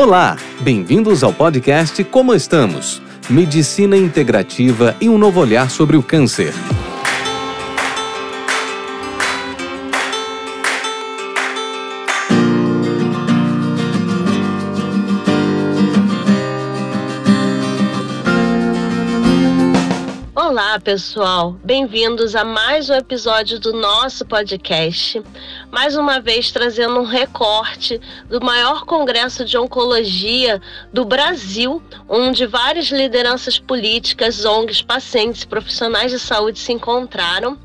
Olá, bem-vindos ao podcast Como Estamos? Medicina integrativa e um novo olhar sobre o câncer. Olá, pessoal. Bem-vindos a mais um episódio do nosso podcast. Mais uma vez trazendo um recorte do maior congresso de oncologia do Brasil, onde várias lideranças políticas, ONGs, pacientes e profissionais de saúde se encontraram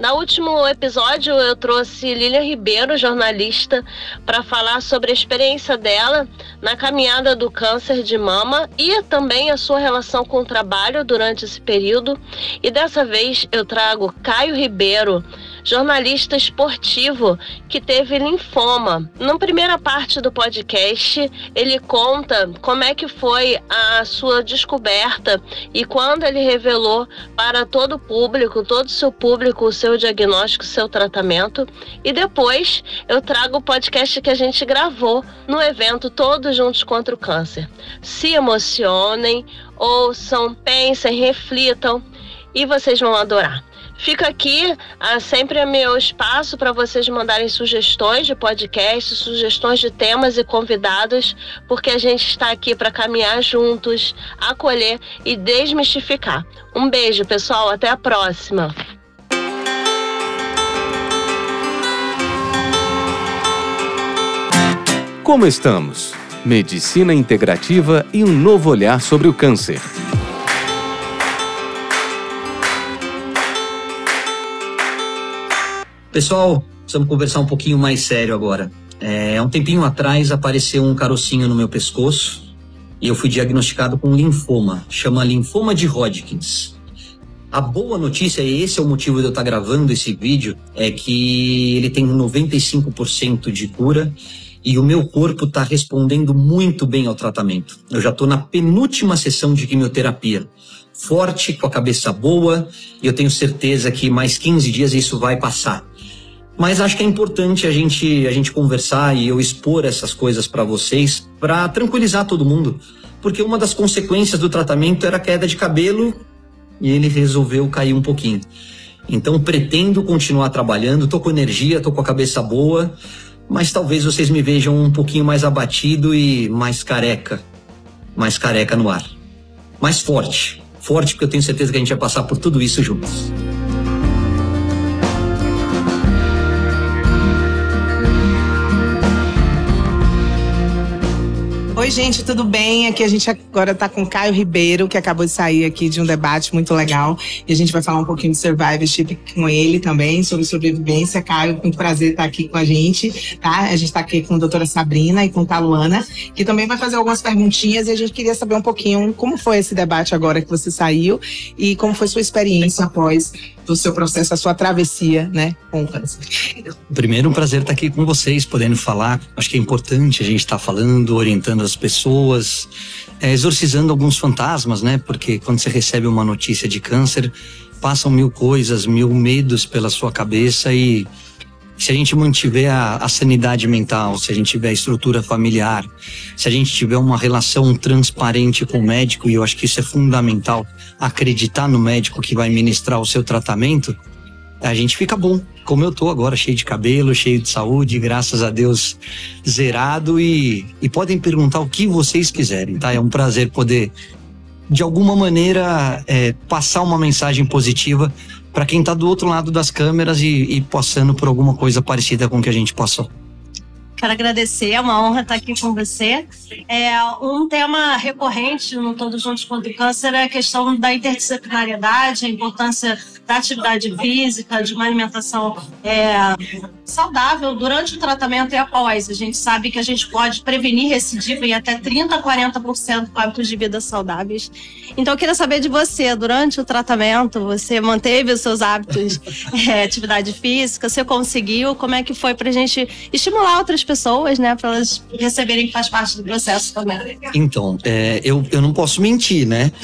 no último episódio, eu trouxe Lilian Ribeiro, jornalista, para falar sobre a experiência dela na caminhada do câncer de mama e também a sua relação com o trabalho durante esse período. E dessa vez eu trago Caio Ribeiro, jornalista esportivo que teve linfoma. Na primeira parte do podcast, ele conta como é que foi a sua descoberta e quando ele revelou para todo o público, todo o seu público, o seu diagnóstico, o seu tratamento. E depois eu trago o podcast que a gente gravou no evento Todos Juntos contra o Câncer. Se emocionem, ouçam, pensem, reflitam e vocês vão adorar. Fica aqui ah, sempre meu espaço para vocês mandarem sugestões de podcast, sugestões de temas e convidados, porque a gente está aqui para caminhar juntos, acolher e desmistificar. Um beijo, pessoal, até a próxima. Como estamos? Medicina integrativa e um novo olhar sobre o câncer. Pessoal, precisamos conversar um pouquinho mais sério agora. É, um tempinho atrás apareceu um carocinho no meu pescoço e eu fui diagnosticado com linfoma, chama linfoma de Hodgkins. A boa notícia, e esse é o motivo de eu estar gravando esse vídeo, é que ele tem 95% de cura e o meu corpo está respondendo muito bem ao tratamento. Eu já estou na penúltima sessão de quimioterapia. Forte, com a cabeça boa, e eu tenho certeza que mais 15 dias isso vai passar. Mas acho que é importante a gente, a gente conversar e eu expor essas coisas para vocês para tranquilizar todo mundo. Porque uma das consequências do tratamento era a queda de cabelo e ele resolveu cair um pouquinho. Então pretendo continuar trabalhando, tô com energia, tô com a cabeça boa, mas talvez vocês me vejam um pouquinho mais abatido e mais careca. Mais careca no ar. Mais forte. Forte porque eu tenho certeza que a gente vai passar por tudo isso juntos. Oi, gente, tudo bem? Aqui a gente agora está com Caio Ribeiro, que acabou de sair aqui de um debate muito legal. E a gente vai falar um pouquinho de survivorship com ele também, sobre sobrevivência. Caio, muito prazer estar aqui com a gente, tá? A gente está aqui com a doutora Sabrina e com a Luana, que também vai fazer algumas perguntinhas e a gente queria saber um pouquinho como foi esse debate agora que você saiu e como foi sua experiência após do seu processo, a sua travessia, né, com o câncer. Primeiro, um prazer estar aqui com vocês, podendo falar. Acho que é importante a gente estar falando, orientando as pessoas, é, exorcizando alguns fantasmas, né? Porque quando você recebe uma notícia de câncer, passam mil coisas, mil medos pela sua cabeça e se a gente mantiver a, a, sanidade mental, se a gente tiver a estrutura familiar, se a gente tiver uma relação transparente com o médico, e eu acho que isso é fundamental, acreditar no médico que vai ministrar o seu tratamento, a gente fica bom. Como eu tô agora, cheio de cabelo, cheio de saúde, graças a Deus zerado e, e podem perguntar o que vocês quiserem, tá? É um prazer poder, de alguma maneira, é, passar uma mensagem positiva para quem está do outro lado das câmeras e, e passando por alguma coisa parecida com o que a gente passou. Quero agradecer, é uma honra estar aqui com você. É, um tema recorrente no Todos Juntos contra o Câncer é a questão da interdisciplinariedade, a importância da atividade física, de uma alimentação é, saudável durante o tratamento e após. A gente sabe que a gente pode prevenir recidiva em até 30% a 40% com hábitos de vida saudáveis. Então, eu queria saber de você, durante o tratamento, você manteve os seus hábitos, é, atividade física, você conseguiu? Como é que foi para a gente estimular outras pessoas, né, para elas receberem que faz parte do processo também? Então, é, eu, eu não posso mentir, né?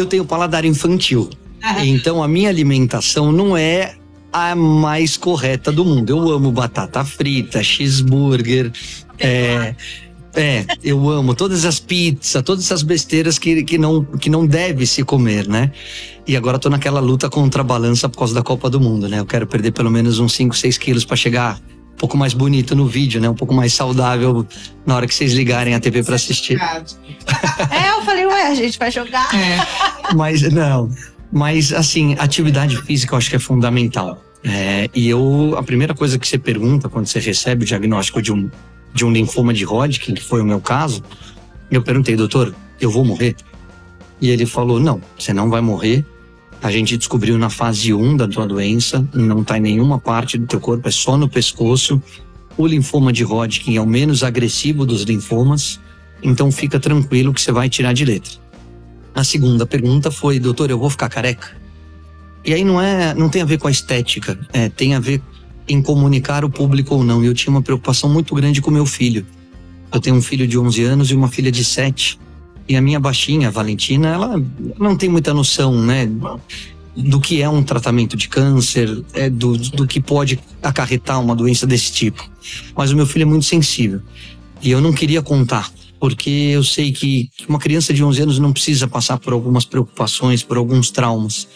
eu tenho paladar infantil. Então a minha alimentação não é a mais correta do mundo. Eu amo batata frita, cheeseburger, É, é, eu amo todas as pizzas, todas essas besteiras que, que, não, que não deve se comer, né? E agora tô naquela luta contra a balança por causa da Copa do Mundo, né? Eu quero perder pelo menos uns 5, 6 quilos para chegar pouco mais bonito no vídeo, né? Um pouco mais saudável na hora que vocês ligarem a TV para assistir. É, eu falei, ué, a gente vai jogar. É. Mas não. Mas assim, atividade física eu acho que é fundamental. É, e eu, a primeira coisa que você pergunta quando você recebe o diagnóstico de um, de um linfoma de Hodgkin, que foi o meu caso, eu perguntei, doutor, eu vou morrer? E ele falou: não, você não vai morrer. A gente descobriu na fase 1 da tua doença, não está em nenhuma parte do teu corpo, é só no pescoço. O linfoma de Hodgkin é o menos agressivo dos linfomas, então fica tranquilo que você vai tirar de letra. A segunda pergunta foi, doutor, eu vou ficar careca? E aí não é, não tem a ver com a estética, é, tem a ver em comunicar o público ou não. Eu tinha uma preocupação muito grande com meu filho. Eu tenho um filho de 11 anos e uma filha de 7. E a minha baixinha, a Valentina, ela não tem muita noção, né? Do que é um tratamento de câncer, é do, do que pode acarretar uma doença desse tipo. Mas o meu filho é muito sensível. E eu não queria contar, porque eu sei que uma criança de 11 anos não precisa passar por algumas preocupações, por alguns traumas.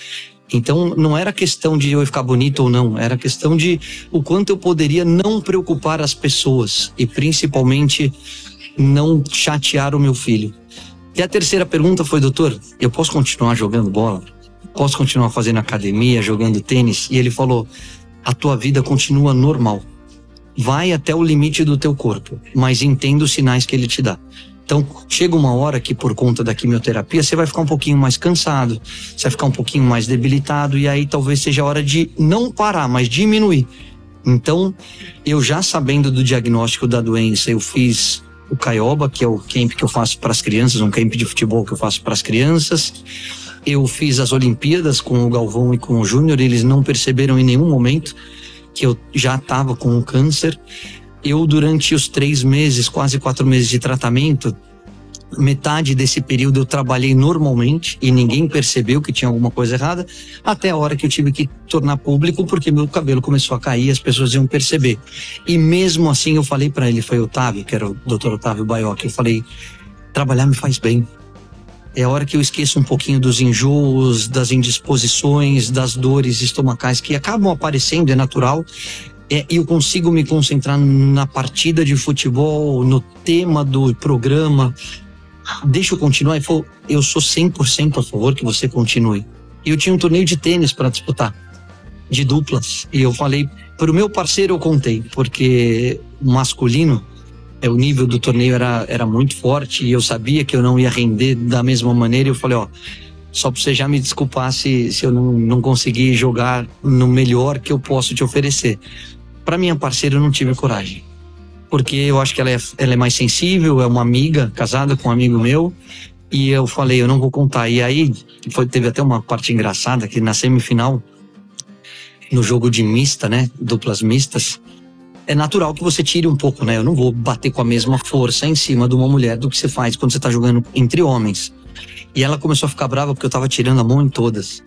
Então não era questão de eu ficar bonito ou não, era questão de o quanto eu poderia não preocupar as pessoas e principalmente não chatear o meu filho. E a terceira pergunta foi, doutor, eu posso continuar jogando bola? Posso continuar fazendo academia, jogando tênis? E ele falou: a tua vida continua normal. Vai até o limite do teu corpo, mas entenda os sinais que ele te dá. Então, chega uma hora que, por conta da quimioterapia, você vai ficar um pouquinho mais cansado, você vai ficar um pouquinho mais debilitado, e aí talvez seja a hora de não parar, mas diminuir. Então, eu já sabendo do diagnóstico da doença, eu fiz o Caioba, que é o camp que eu faço para as crianças, um camp de futebol que eu faço para as crianças. Eu fiz as Olimpíadas com o Galvão e com o Júnior, eles não perceberam em nenhum momento que eu já estava com o câncer eu, durante os três meses, quase quatro meses de tratamento, metade desse período eu trabalhei normalmente e ninguém percebeu que tinha alguma coisa errada, até a hora que eu tive que tornar público porque meu cabelo começou a cair, as pessoas iam perceber. E mesmo assim eu falei para ele, foi Otávio, que era o Dr. Otávio Baioc, eu falei: trabalhar me faz bem. É a hora que eu esqueço um pouquinho dos enjoos, das indisposições, das dores estomacais que acabam aparecendo, é natural é, eu consigo me concentrar na partida de futebol, no tema do programa. Deixa eu continuar. Ele falou, eu sou 100% a favor que você continue. E eu tinha um torneio de tênis para disputar, de duplas. E eu falei, para o meu parceiro eu contei, porque masculino, é, o nível do torneio era, era muito forte e eu sabia que eu não ia render da mesma maneira. Eu falei, ó, só para você já me desculpar se, se eu não, não conseguir jogar no melhor que eu posso te oferecer. Para minha parceira, eu não tive coragem. Porque eu acho que ela é, ela é mais sensível, é uma amiga, casada com um amigo meu. E eu falei, eu não vou contar. E aí, foi, teve até uma parte engraçada que na semifinal, no jogo de mista, né? Duplas mistas, é natural que você tire um pouco, né? Eu não vou bater com a mesma força em cima de uma mulher do que você faz quando você tá jogando entre homens. E ela começou a ficar brava porque eu tava tirando a mão em todas.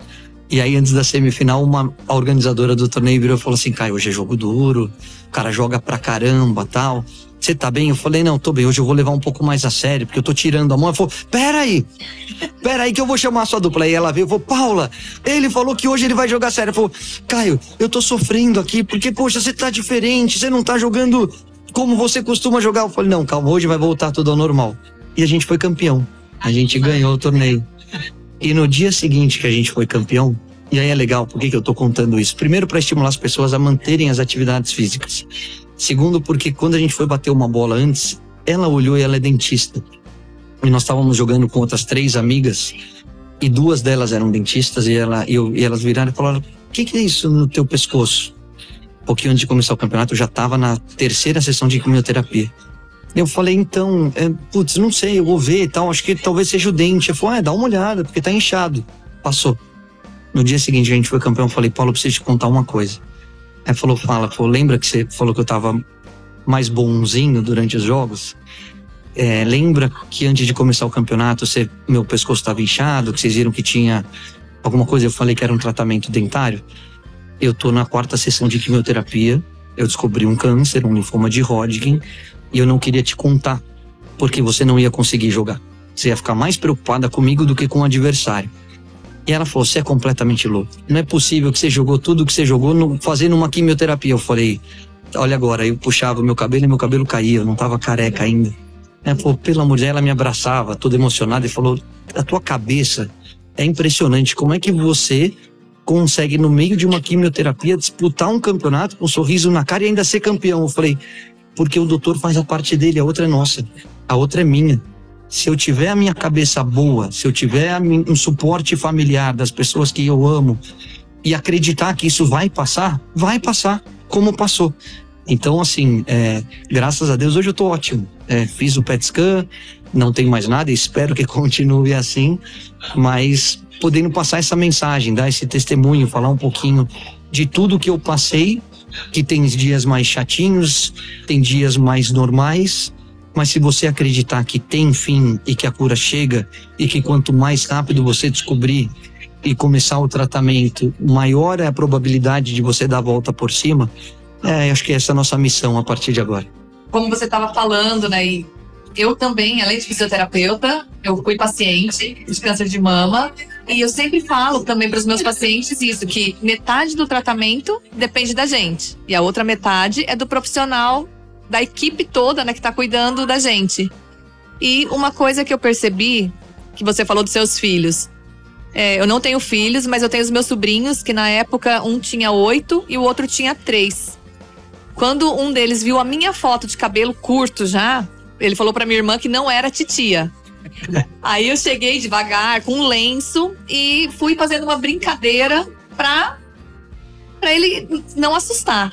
E aí, antes da semifinal, uma a organizadora do torneio virou e falou assim: Caio, hoje é jogo duro, o cara joga pra caramba tal. Você tá bem? Eu falei: Não, tô bem, hoje eu vou levar um pouco mais a sério, porque eu tô tirando a mão. Ela falou: Pera aí, pera aí que eu vou chamar a sua dupla. Aí ela veio e falou: Paula, ele falou que hoje ele vai jogar sério. Ela falou: Caio, eu tô sofrendo aqui, porque, poxa, você tá diferente, você não tá jogando como você costuma jogar. Eu falei: Não, calma, hoje vai voltar tudo ao normal. E a gente foi campeão. A gente ganhou o torneio. E no dia seguinte que a gente foi campeão, e aí é legal, por que, que eu tô contando isso? Primeiro, para estimular as pessoas a manterem as atividades físicas. Segundo, porque quando a gente foi bater uma bola antes, ela olhou e ela é dentista. E nós estávamos jogando com outras três amigas, e duas delas eram dentistas, e, ela, e, eu, e elas viraram e falaram: O que, que é isso no teu pescoço? Um pouquinho antes de começar o campeonato, eu já estava na terceira sessão de quimioterapia. Eu falei, então, é, putz, não sei, eu vou ver e tal, acho que talvez seja o dente. Ele falou, é, dá uma olhada, porque tá inchado. Passou. No dia seguinte, a gente foi campeão, eu falei, Paulo, eu preciso te contar uma coisa. Aí falou, fala, falou, lembra que você falou que eu tava mais bonzinho durante os jogos? É, lembra que antes de começar o campeonato, você, meu pescoço estava inchado, que vocês viram que tinha alguma coisa, eu falei que era um tratamento dentário? Eu tô na quarta sessão de quimioterapia, eu descobri um câncer, um linfoma de Hodgkin, E eu não queria te contar, porque você não ia conseguir jogar. Você ia ficar mais preocupada comigo do que com o adversário. E ela falou: Você é completamente louco. Não é possível que você jogou tudo que você jogou no, fazendo uma quimioterapia. Eu falei: Olha agora, eu puxava meu cabelo e meu cabelo caía, eu não tava careca ainda. Ela falou: Pelo amor de Deus, ela me abraçava, toda emocionada, e falou: A tua cabeça é impressionante. Como é que você consegue, no meio de uma quimioterapia, disputar um campeonato com um sorriso na cara e ainda ser campeão? Eu falei: Porque o doutor faz a parte dele, a outra é nossa, a outra é minha se eu tiver a minha cabeça boa, se eu tiver um suporte familiar das pessoas que eu amo e acreditar que isso vai passar, vai passar, como passou. Então, assim, é, graças a Deus, hoje eu tô ótimo. É, fiz o PET scan, não tem mais nada, espero que continue assim, mas podendo passar essa mensagem, dar esse testemunho, falar um pouquinho de tudo que eu passei, que tem dias mais chatinhos, tem dias mais normais, mas se você acreditar que tem fim e que a cura chega e que quanto mais rápido você descobrir e começar o tratamento, maior é a probabilidade de você dar a volta por cima. É, acho que essa é a nossa missão a partir de agora. Como você estava falando, né? E eu também, além de fisioterapeuta, eu fui paciente de câncer de mama e eu sempre falo também para os meus pacientes isso que metade do tratamento depende da gente e a outra metade é do profissional da equipe toda, né, que tá cuidando da gente. E uma coisa que eu percebi, que você falou dos seus filhos. É, eu não tenho filhos, mas eu tenho os meus sobrinhos, que na época um tinha oito e o outro tinha três. Quando um deles viu a minha foto de cabelo curto já, ele falou para minha irmã que não era titia. Aí eu cheguei devagar com um lenço e fui fazendo uma brincadeira pra, pra ele não assustar.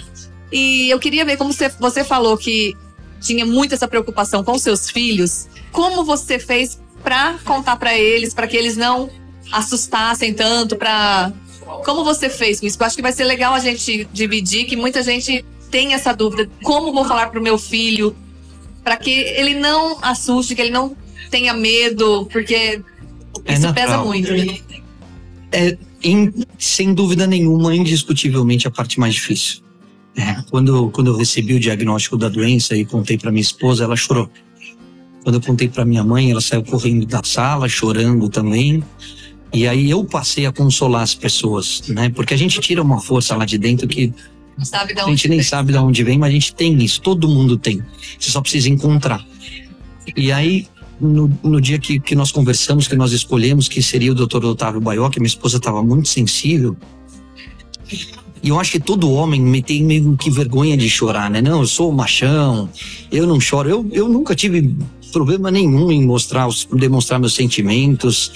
E eu queria ver como você, você falou que tinha muito essa preocupação com seus filhos. Como você fez para contar para eles, para que eles não assustassem tanto, para como você fez com isso? Eu acho que vai ser legal a gente dividir, que muita gente tem essa dúvida. Como vou falar pro meu filho para que ele não assuste, que ele não tenha medo, porque é isso pesa muito. Né? É, sem dúvida nenhuma, indiscutivelmente a parte mais difícil. É, quando, quando eu recebi o diagnóstico da doença e contei para minha esposa, ela chorou. Quando eu contei para minha mãe, ela saiu correndo da sala, chorando também. E aí eu passei a consolar as pessoas, né? Porque a gente tira uma força lá de dentro que a gente nem vem. sabe de onde vem, mas a gente tem isso, todo mundo tem. Você só precisa encontrar. E aí, no, no dia que, que nós conversamos, que nós escolhemos que seria o Dr. Otávio Baió, que minha esposa estava muito sensível, e eu acho que todo homem tem meio que vergonha de chorar, né? Não, eu sou machão, eu não choro. Eu, eu nunca tive problema nenhum em mostrar, demonstrar meus sentimentos.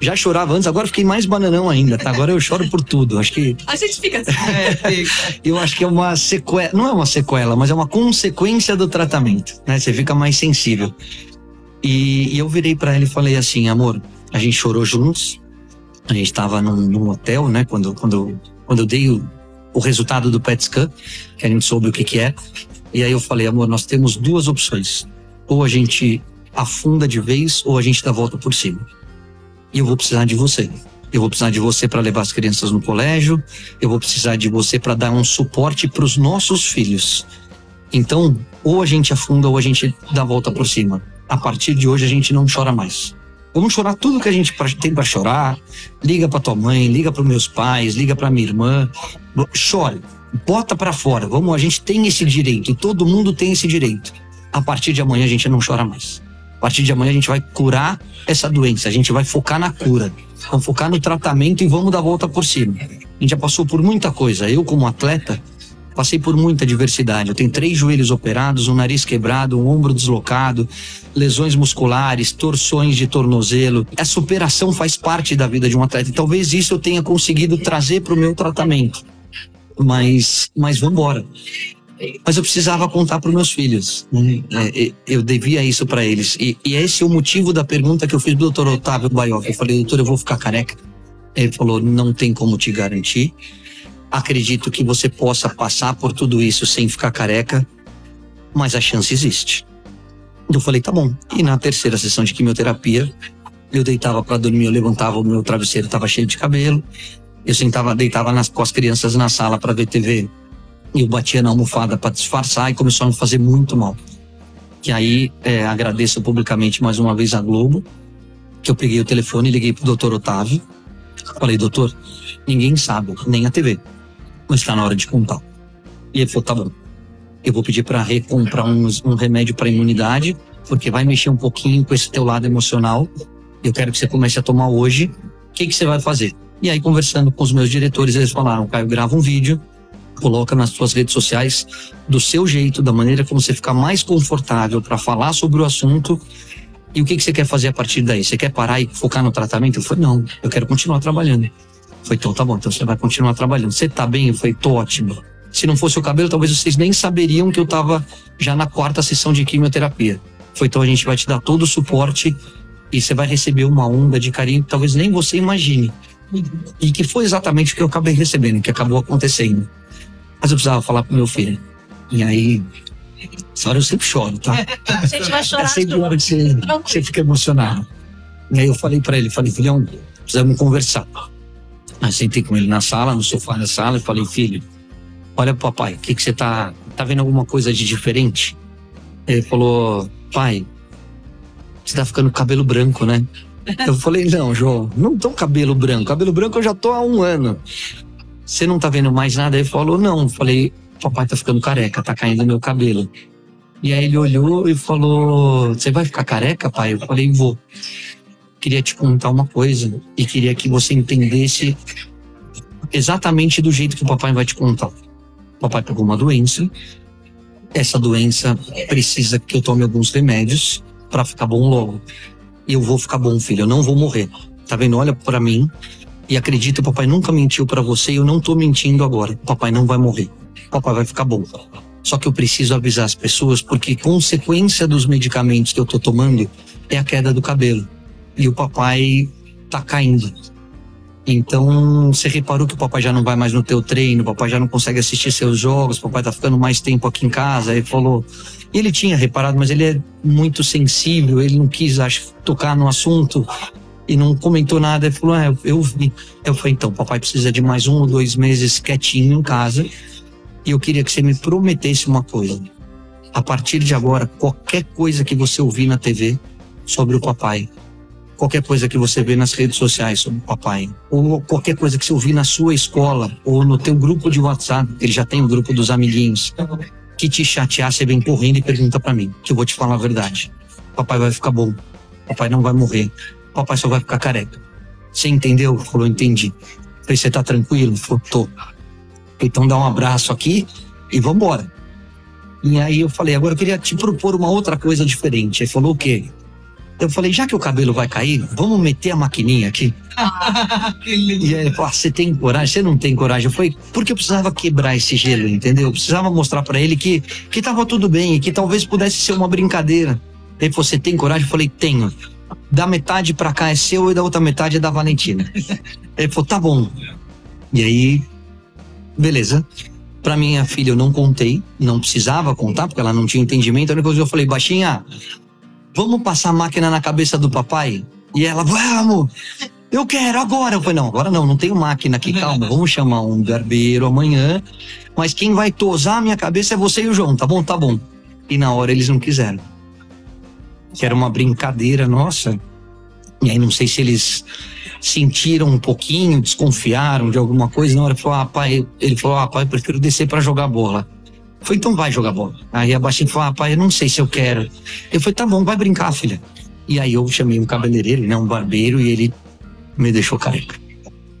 Já chorava antes, agora fiquei mais bananão ainda, tá? Agora eu choro por tudo. Acho que. A gente fica assim. É, eu acho que é uma sequela. Não é uma sequela, mas é uma consequência do tratamento, né? Você fica mais sensível. E, e eu virei para ele e falei assim, amor, a gente chorou juntos. A gente tava num, num hotel, né? Quando, quando, quando eu dei o o resultado do PET scan, que a gente soube o que, que é. E aí eu falei, amor, nós temos duas opções. Ou a gente afunda de vez, ou a gente dá volta por cima. E eu vou precisar de você. Eu vou precisar de você para levar as crianças no colégio. Eu vou precisar de você para dar um suporte para os nossos filhos. Então, ou a gente afunda ou a gente dá volta por cima. A partir de hoje a gente não chora mais. Vamos chorar tudo que a gente tem para chorar. Liga para tua mãe, liga para meus pais, liga para minha irmã. Chore, bota para fora. Vamos, a gente tem esse direito todo mundo tem esse direito. A partir de amanhã a gente não chora mais. A partir de amanhã a gente vai curar essa doença, a gente vai focar na cura. Vamos focar no tratamento e vamos dar a volta por cima. A gente já passou por muita coisa. Eu, como atleta, Passei por muita diversidade. Eu tenho três joelhos operados, um nariz quebrado, um ombro deslocado, lesões musculares, torções de tornozelo. A superação faz parte da vida de um atleta. E talvez isso eu tenha conseguido trazer para o meu tratamento. Mas, mas vamos embora. Mas eu precisava contar para meus filhos. Né? Eu devia isso para eles. E, e, esse é o motivo da pergunta que eu fiz do doutor Otávio Baioff. Eu falei, doutor, eu vou ficar careca? Ele falou, não tem como te garantir acredito que você possa passar por tudo isso sem ficar careca, mas a chance existe. Eu falei, tá bom. E na terceira sessão de quimioterapia, eu deitava para dormir, eu levantava, o meu travesseiro estava cheio de cabelo. Eu sentava, deitava nas, com as crianças na sala para ver TV. E eu batia na almofada para disfarçar e começou a me fazer muito mal. Que aí é, agradeço publicamente mais uma vez a Globo, que eu peguei o telefone e liguei pro doutor Otávio. Falei, doutor, ninguém sabe, nem a TV, mas está na hora de contar. E ele falou, tá bom. Eu vou pedir para recomprar um, um remédio para imunidade, porque vai mexer um pouquinho com esse teu lado emocional. Eu quero que você comece a tomar hoje. O que, que você vai fazer? E aí, conversando com os meus diretores, eles falaram: Caio, grava um vídeo, coloca nas suas redes sociais do seu jeito, da maneira como você ficar mais confortável para falar sobre o assunto. E o que, que você quer fazer a partir daí? Você quer parar e focar no tratamento? Eu falei: não, eu quero continuar trabalhando. Foi então tá bom, então você vai continuar trabalhando. Você tá bem? Eu falei: tô ótimo. Se não fosse o cabelo, talvez vocês nem saberiam que eu tava já na quarta sessão de quimioterapia. Foi então a gente vai te dar todo o suporte e você vai receber uma onda de carinho que talvez nem você imagine. E que foi exatamente o que eu acabei recebendo, que acabou acontecendo. Mas eu precisava falar pro meu filho. E aí, essa hora eu sempre choro, tá? A gente vai chorar. É sempre hora que você, que você fica emocionado. E aí eu falei para ele, falei, filhão, precisamos conversar. Aí sentei com ele na sala, no sofá da sala, e falei, filho, olha pro papai, o que, que você tá. Tá vendo alguma coisa de diferente? Ele falou, pai, você tá ficando cabelo branco, né? Eu falei, não, João, não com cabelo branco. Cabelo branco eu já tô há um ano. Você não tá vendo mais nada? Ele falou, não. Eu falei, papai tá ficando careca, tá caindo meu cabelo. E aí ele olhou e falou, você vai ficar careca, pai? Eu falei, vou. Queria te contar uma coisa e queria que você entendesse exatamente do jeito que o papai vai te contar. O papai pegou uma doença. Essa doença precisa que eu tome alguns remédios para ficar bom logo eu vou ficar bom, filho, eu não vou morrer. Tá vendo? Olha para mim e acredita, o papai nunca mentiu para você e eu não tô mentindo agora. Papai não vai morrer. Papai vai ficar bom. Só que eu preciso avisar as pessoas porque consequência dos medicamentos que eu tô tomando é a queda do cabelo. E o papai tá caindo. Então, você reparou que o papai já não vai mais no teu treino, o papai já não consegue assistir seus jogos, o papai tá ficando mais tempo aqui em casa. Ele falou, ele tinha reparado, mas ele é muito sensível, ele não quis, acho, tocar no assunto e não comentou nada. Ele falou: ah, eu vi. Eu falei: então, papai precisa de mais um ou dois meses quietinho em casa e eu queria que você me prometesse uma coisa. A partir de agora, qualquer coisa que você ouvir na TV sobre o papai, qualquer coisa que você vê nas redes sociais sobre o papai, ou qualquer coisa que você ouvir na sua escola, ou no teu grupo de WhatsApp, ele já tem o um grupo dos amiguinhos, que te chatear, você vem correndo e pergunta para mim, que eu vou te falar a verdade. Papai vai ficar bom. Papai não vai morrer. Papai só vai ficar careca. Você entendeu? Falou, entendi. Falei, você tá tranquilo? Falou, tô. Então dá um abraço aqui e vambora. E aí eu falei, agora eu queria te propor uma outra coisa diferente. Ele falou o quê? Eu falei, já que o cabelo vai cair, vamos meter a maquininha aqui. e aí ele falou, ah, você tem coragem? Você não tem coragem? Eu falei, porque eu precisava quebrar esse gelo, entendeu? Eu precisava mostrar para ele que, que tava tudo bem e que talvez pudesse ser uma brincadeira. Ele falou, você tem coragem? Eu falei, tenho. Da metade para cá é seu e da outra metade é da Valentina. Ele falou, tá bom. E aí, beleza. Pra minha filha eu não contei, não precisava contar, porque ela não tinha entendimento. A única coisa que eu falei, baixinha, vamos passar a máquina na cabeça do papai? E ela, vamos! Eu quero agora. Eu falei, não, agora não, não tenho máquina aqui, calma, vamos chamar um barbeiro amanhã. Mas quem vai tosar a minha cabeça é você e o João, tá bom? Tá bom. E na hora eles não quiseram. Que era uma brincadeira nossa. E aí não sei se eles sentiram um pouquinho, desconfiaram de alguma coisa. Na hora falou, ah, pai, ele falou, ah, pai, eu prefiro descer para jogar bola. Foi então vai jogar bola. Aí a baixinha falou: ah, pai, eu não sei se eu quero. Eu falei: tá bom, vai brincar, filha. E aí eu chamei um cabeleireiro, né, um barbeiro, e ele me deixou careca.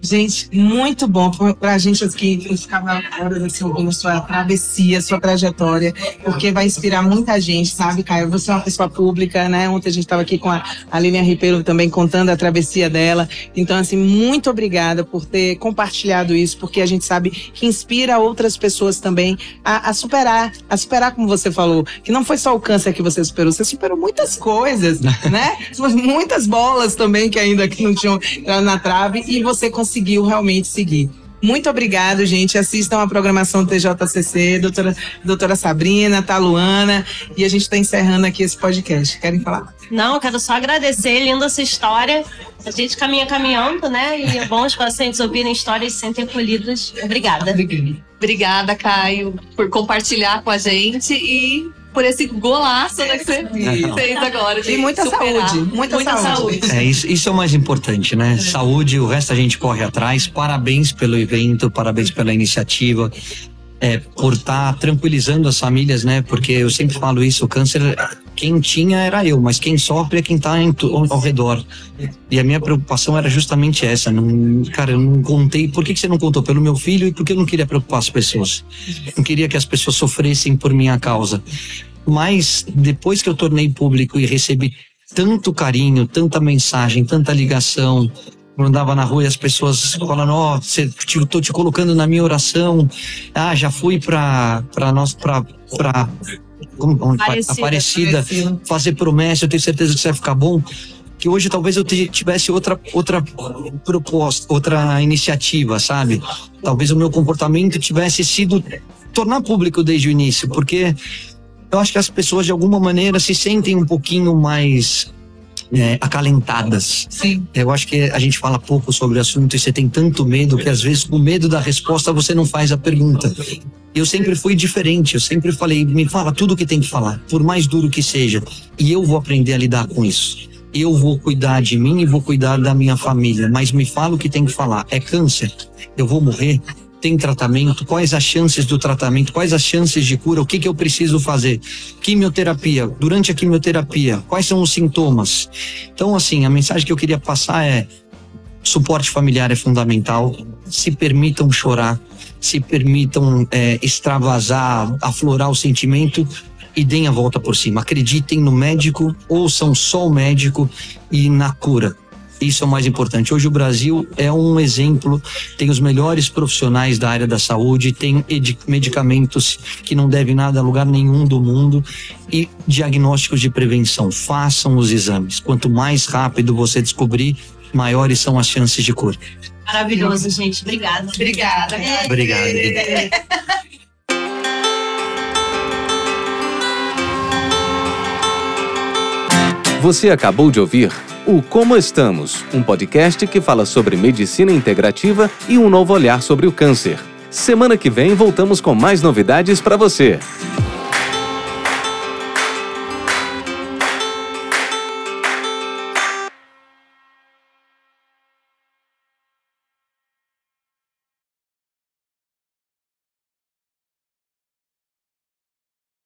Gente, muito bom para a gente aqui que ficava horas assim, ouvindo sua travessia, sua trajetória, porque vai inspirar muita gente, sabe, Caio? Você é uma pessoa pública, né? Ontem a gente estava aqui com a, a Lilian Ribeiro também contando a travessia dela. Então, assim, muito obrigada por ter compartilhado isso, porque a gente sabe que inspira outras pessoas também a, a superar, a superar, como você falou, que não foi só o câncer que você superou, você superou muitas coisas, né? Muitas bolas também que ainda que não tinham na trave e você conseguiu conseguiu realmente seguir. Muito obrigado, gente. Assistam a programação do TJCC, doutora, doutora Sabrina, Taluana, e a gente está encerrando aqui esse podcast. Querem falar? Não, eu quero só agradecer, linda essa história. A gente caminha caminhando, né? E é bom os pacientes ouvirem histórias e se sentem acolhidos. Obrigada. Obrigada, Caio, por compartilhar com a gente e por esse golaço né, que você fez agora. E muita superar. saúde, muita saúde. É, isso, isso é o mais importante, né? Saúde, o resto a gente corre atrás. Parabéns pelo evento, parabéns pela iniciativa. É, por estar tranquilizando as famílias, né? Porque eu sempre falo isso, o câncer, quem tinha era eu, mas quem sofre é quem está ao redor. E a minha preocupação era justamente essa. Não, cara, eu não contei. Por que, que você não contou? Pelo meu filho e porque eu não queria preocupar as pessoas. Não queria que as pessoas sofressem por minha causa. Mas depois que eu tornei público e recebi tanto carinho, tanta mensagem, tanta ligação, eu andava na rua e as pessoas falando, ó, oh, te, tô te colocando na minha oração. Ah, já fui pra, pra nós, pra, pra como, Aparecida, Aparecida, fazer promessa, eu tenho certeza que você vai ficar bom. Que hoje talvez eu tivesse outra, outra proposta, outra iniciativa, sabe? Talvez o meu comportamento tivesse sido tornar público desde o início, porque eu acho que as pessoas de alguma maneira se sentem um pouquinho mais é, acalentadas. Sim. Eu acho que a gente fala pouco sobre o assunto e você tem tanto medo que às vezes com medo da resposta você não faz a pergunta. Eu sempre fui diferente, eu sempre falei, me fala tudo o que tem que falar, por mais duro que seja, e eu vou aprender a lidar com isso. Eu vou cuidar de mim e vou cuidar da minha família, mas me fala o que tem que falar. É câncer? Eu vou morrer? Tem tratamento, quais as chances do tratamento, quais as chances de cura, o que, que eu preciso fazer. Quimioterapia, durante a quimioterapia, quais são os sintomas. Então, assim, a mensagem que eu queria passar é: suporte familiar é fundamental, se permitam chorar, se permitam é, extravasar, aflorar o sentimento e deem a volta por cima. Acreditem no médico, ouçam só o médico e na cura. Isso é o mais importante. Hoje o Brasil é um exemplo, tem os melhores profissionais da área da saúde, tem medicamentos que não devem nada a lugar nenhum do mundo e diagnósticos de prevenção. Façam os exames. Quanto mais rápido você descobrir, maiores são as chances de cura. Maravilhoso, gente. Obrigada. Obrigada. Obrigado. Você acabou de ouvir o Como Estamos, um podcast que fala sobre medicina integrativa e um novo olhar sobre o câncer. Semana que vem voltamos com mais novidades para você.